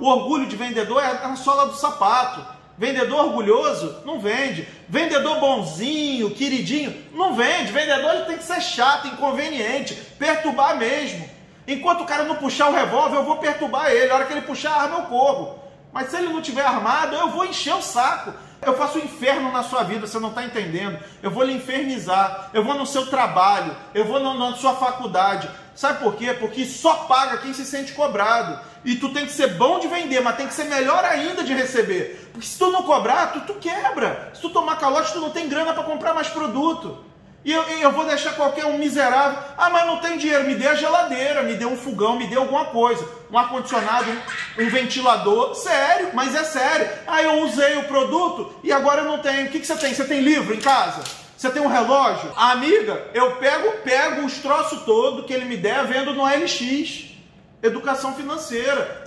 O orgulho de vendedor é na sola do sapato. Vendedor orgulhoso não vende. Vendedor bonzinho, queridinho, não vende. Vendedor tem que ser chato, inconveniente, perturbar mesmo. Enquanto o cara não puxar o revólver, eu vou perturbar ele. A hora que ele puxar a arma, eu corro. Mas se ele não tiver armado, eu vou encher o saco. Eu faço um inferno na sua vida, você não está entendendo. Eu vou lhe infernizar. Eu vou no seu trabalho. Eu vou na sua faculdade. Sabe por quê? Porque só paga quem se sente cobrado. E tu tem que ser bom de vender, mas tem que ser melhor ainda de receber. Porque se tu não cobrar, tu, tu quebra. Se tu tomar calote, tu não tem grana para comprar mais produto. E eu, eu, vou deixar qualquer um miserável. Ah, mas não tem dinheiro. Me dê a geladeira, me dê um fogão, me dê alguma coisa. Um ar-condicionado, um, um, ventilador. Sério, mas é sério. Ah, eu usei o produto e agora eu não tenho. O que, que você tem? Você tem livro em casa? Você tem um relógio? Amiga, eu pego, pego os troços todo que ele me der, vendo no LX. Educação financeira.